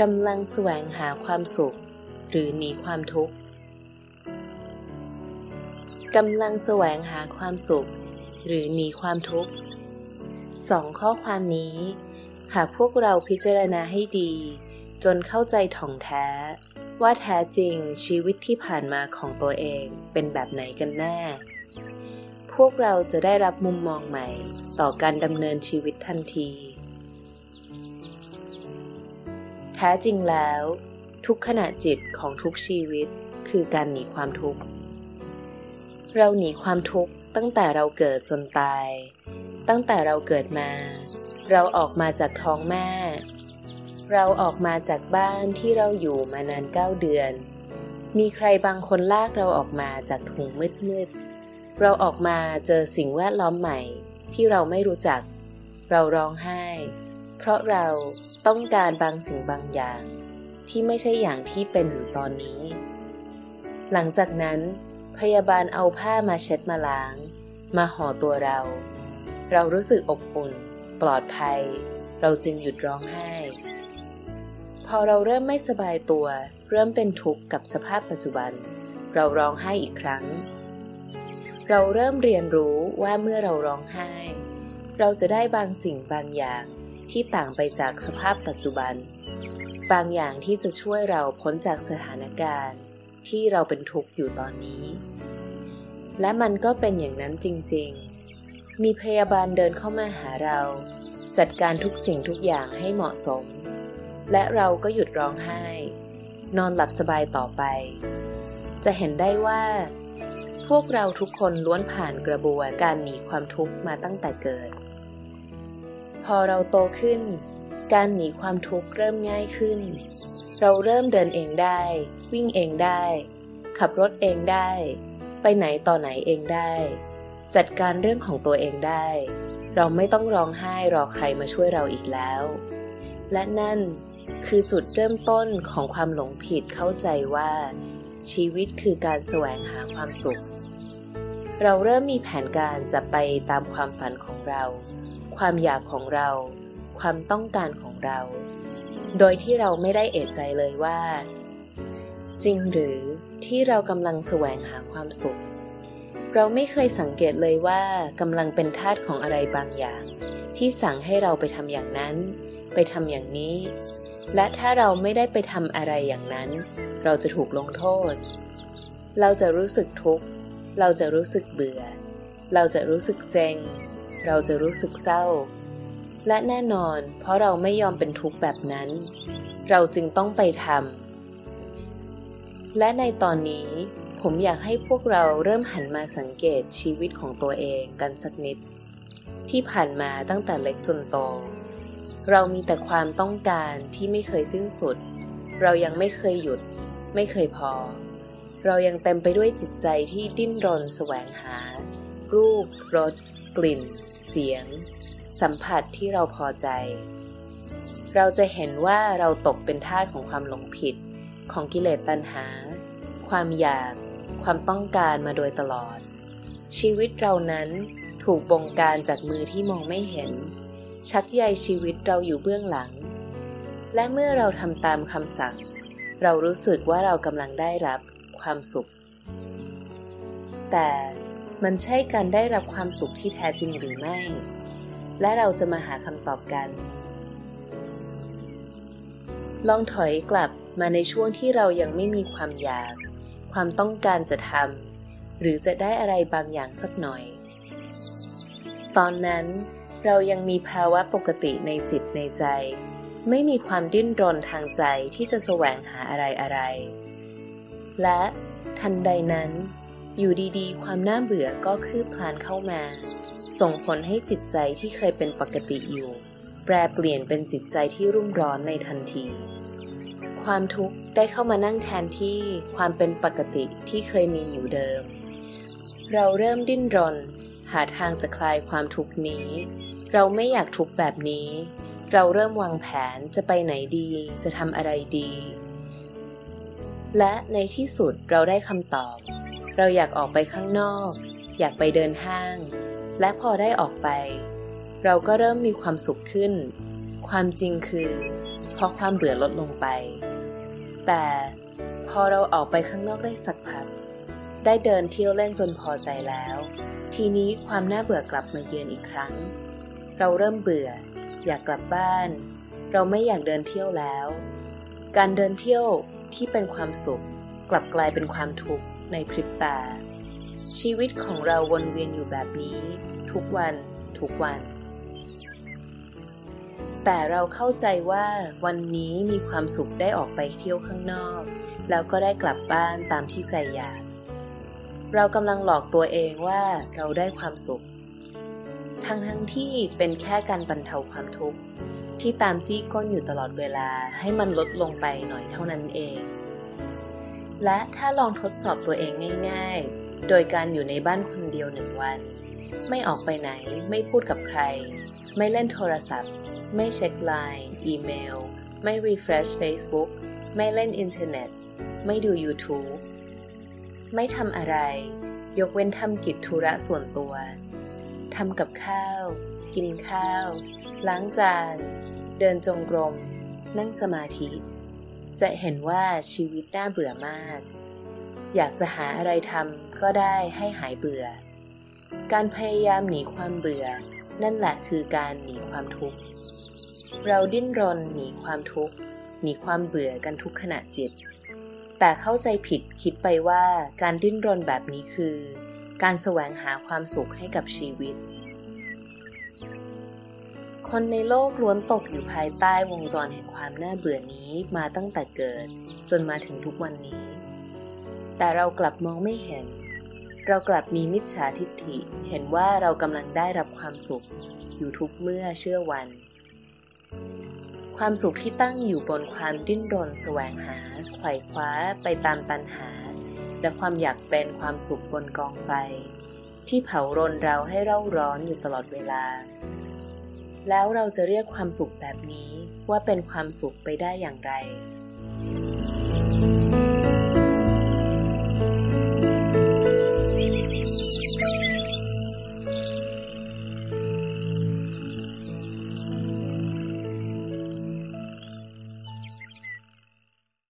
กำลังแสวงหาความสุข หรือหนีความทุกข์กำลังแสวงหาความสุข หรือหนีความทุกข์สองข้อความนี้ หากพวกเราพิจารณาให้ดี จนเข้าใจถ่องแท้ ว่าแท้จริงชีวิตที่ผ่านมาของตัวเองเป็นแบบไหนกันแน่ พวกเราจะได้รับมุมมองใหม่ต่อการดำเนินชีวิตทันที แท้จริงแล้ว ทุกขณะจิตของทุกชีวิตคือการหนีความทุกข์ เราหนีความทุกข์ตั้งแต่เราเกิดจนตาย ตั้งแต่เราเกิดมา เราออกมาจากท้องแม่ เราออกมาจากบ้านที่เราอยู่มานานเก้าเดือน มีใครบางคนลากเราออกมาจากถุงมืดๆ เราออกมาเจอสิ่งแวดล้อมใหม่ที่เราไม่รู้จัก เราร้องไห้ เพราะเราต้องการบางสิ่งบางอย่าง ที่ไม่ใช่อย่างที่เป็นอยู่ตอนนี้ หลังจากนั้นพยาบาลเอาผ้ามาเช็ดมาล้าง มาห่อตัวเรา เรารู้สึกอบอุ่น ปลอดภัย เราจึงหยุดร้องไห้ พอเราเริ่มไม่สบายตัว เริ่มเป็นทุกข์กับสภาพปัจจุบัน เราร้องไห้อีกครั้ง เราเริ่มเรียนรู้ว่าเมื่อเราร้องไห้ เราจะได้บางสิ่งบางอย่าง ที่ต่างไปจากสภาพปัจจุบัน บางอย่างที่จะช่วยเราพ้นจากสถานการณ์ ที่เราเป็นทุกข์อยู่ตอนนี้ และมันก็เป็นอย่างนั้นจริง ๆ มีพยาบาลเดินเข้ามาหาเรา จัดการทุกสิ่งทุกอย่างให้เหมาะสม และเราก็หยุดร้องไห้ นอนหลับสบายต่อไป จะเห็นได้ว่าพวกเราทุกคนล้วนผ่านกระบวนการหนีความทุกข์มาตั้งแต่เกิด พอเราโตขึ้น การหนีความทุกข์เริ่มง่ายขึ้น เราเริ่มเดินเองได้ วิ่งเองได้ ขับรถเองได้ ไปไหนต่อไหนเองได้ จัดการเรื่องของตัวเองได้ เราไม่ต้องร้องไห้รอใครมาช่วยเราอีกแล้ว และนั่นคือจุดเริ่มต้นของความหลงผิดเข้าใจว่า ชีวิตคือการแสวงหาความสุข เราเริ่มมีแผนการจะไปตามความฝันของเรา ความอยากของเรา ความต้องการของเรา โดยที่เราไม่ได้เอะใจเลยว่า จริงหรือที่เรากำลังแสวงหาความสุข เราไม่เคยสังเกตเลยว่ากำลังเป็นทาสของอะไรบางอย่าง ที่สั่งให้เราไปทำอย่างนั้น ไปทำอย่างนี้ และถ้าเราไม่ได้ไปทำอะไรอย่างนั้น เราจะถูกลงโทษ เราจะรู้สึกทุกข์ เราจะรู้สึกเบื่อ เราจะรู้สึกเซ็ง เราจะรู้สึกเศร้า และแน่นอน เพราะเราไม่ยอมเป็นทุกข์แบบนั้น เราจึงต้องไปทำและในตอนนี้ผมอยากให้พวกเราเริ่มหันมาสังเกตชีวิตของตัวเองกันสักนิด ที่ผ่านมาตั้งแต่เล็กจนโต เรามีแต่ความต้องการที่ไม่เคยสิ้นสุด เรายังไม่เคยหยุด ไม่เคยพอ เรายังเต็มไปด้วยจิตใจที่ดิ้นรนแสวงหา รูปรส กลิ่น เสียง สัมผัสที่เราพอใจ เราจะเห็นว่าเราตกเป็นทาสของความหลงผิด ของกิเลสตัณหา ความอยาก ความต้องการมาโดยตลอด ชีวิตเรานั้นถูกบงการจากมือที่มองไม่เห็น ชักใยชีวิตเราอยู่เบื้องหลัง และเมื่อเราทำตามคำสั่ง เรารู้สึกว่าเรากำลังได้รับความสุข แต่ มันใช่การได้รับความสุขที่แท้จริงหรือไม่ และเราจะมาหาคำตอบกัน ลองถอยกลับมาในช่วงที่เรายังไม่มีความอยาก ความต้องการจะทำหรือจะได้อะไรบางอย่างสักหน่อย ตอนนั้นเรายังมีภาวะปกติในจิตในใจ ไม่มีความดิ้นรนทางใจที่จะแสวงหาอะไรอะไร และทันใดนั้น อยู่ดีๆ ความน่าเบื่อก็คืบคลานเข้ามา ส่งผลให้จิตใจที่เคยเป็นปกติอยู่ แปรเปลี่ยนเป็นจิตใจที่รุ่มร้อนในทันที ความทุกข์ได้เข้ามานั่งแทนที่ความเป็นปกติที่เคยมีอยู่เดิม เราเริ่มดิ้นรน หาทางจะคลายความทุกข์นี้ เราไม่อยากทุกข์แบบนี้ เราเริ่มวางแผนจะไปไหนดี จะทำอะไรดี และในที่สุดเราได้คำตอบ เราอยากออกไปข้างนอก อยากไปเดินห้าง และพอได้ออกไป เราก็เริ่มมีความสุขขึ้น ความจริงคือพราะความเบื่อลดลงไป แต่พอเราออกไปข้างนอกได้สักพัก ได้เดินเที่ยวเล่นจนพอใจแล้ว ทีนี้ความน่าเบื่อกลับมาเยือนอีกครั้ง เราเริ่มเบื่อ อยากกลับบ้าน เราไม่อยากเดินเที่ยวแล้ว การเดินเที่ยวที่เป็นความสุข กลับกลายเป็นความทุกข์ ในพริบตา ชีวิตของเราวนเวียนอยู่แบบนี้ ทุกวัน ทุกวัน แต่เราเข้าใจว่าวันนี้มีความสุขได้ออกไปเที่ยวข้างนอก แล้วก็ได้กลับบ้านตามที่ใจอยาก เรากำลังหลอกตัวเองว่าเราได้ความสุข ทั้งทั้งที่เป็นแค่การบรรเทาความทุกข์ที่ตามจี้ก้นอยู่ตลอดเวลาให้มันลดลงไปหน่อยเท่านั้นเอง และถ้าลองทดสอบตัวเองง่าย ๆ โดยการอยู่ในบ้านคนเดียวหนึ่งวัน ไม่ออกไปไหน ไม่พูดกับใคร ไม่เล่นโทรศัพท์ ไม่เช็คไลน์อีเมล ไม่ refresh Facebook ไม่เล่นอินเทอร์เน็ต ไม่ดู YouTube ไม่ทำอะไร ยกเว้นทำกิจธุระส่วนตัวทำกับข้าว กินข้าว ล้างจาน เดินจงกรม นั่งสมาธิ จะเห็นว่าชีวิตน่าเบื่อมาก อยากจะหาอะไรทำก็ได้ให้หายเบื่อ การพยายามหนีความเบื่อ นั่นแหละคือการหนีความทุกข์ เราดิ้นรนหนีความทุกข์หนีความเบื่อกันทุกขณะจิต แต่เข้าใจผิดคิดไปว่าการดิ้นรนแบบนี้คือ การแสวงหาความสุขให้กับชีวิต คนในโลกล้วนตกอยู่ภายใต้วงจรแห่งความน่าเบื่อนี้มาตั้งแต่เกิดจนมาถึงทุกวันนี้ แต่เรากลับมองไม่เห็น เรากลับมีมิจฉาทิฏฐิเห็นว่าเรากำลังได้รับความสุข อยู่ทุกเมื่อเชื่อวัน ความสุขที่ตั้งอยู่บนความดิ้นรนแสวงหาไขว่คว้าไปตามตันหา และความอยากเป็นความสุขบนกองไฟ ที่เผารนเราให้เร่าร้อนอยู่ตลอดเวลา แล้วเราจะเรียกความสุขแบบนี้ว่าเป็นความสุขไปได้อย่างไร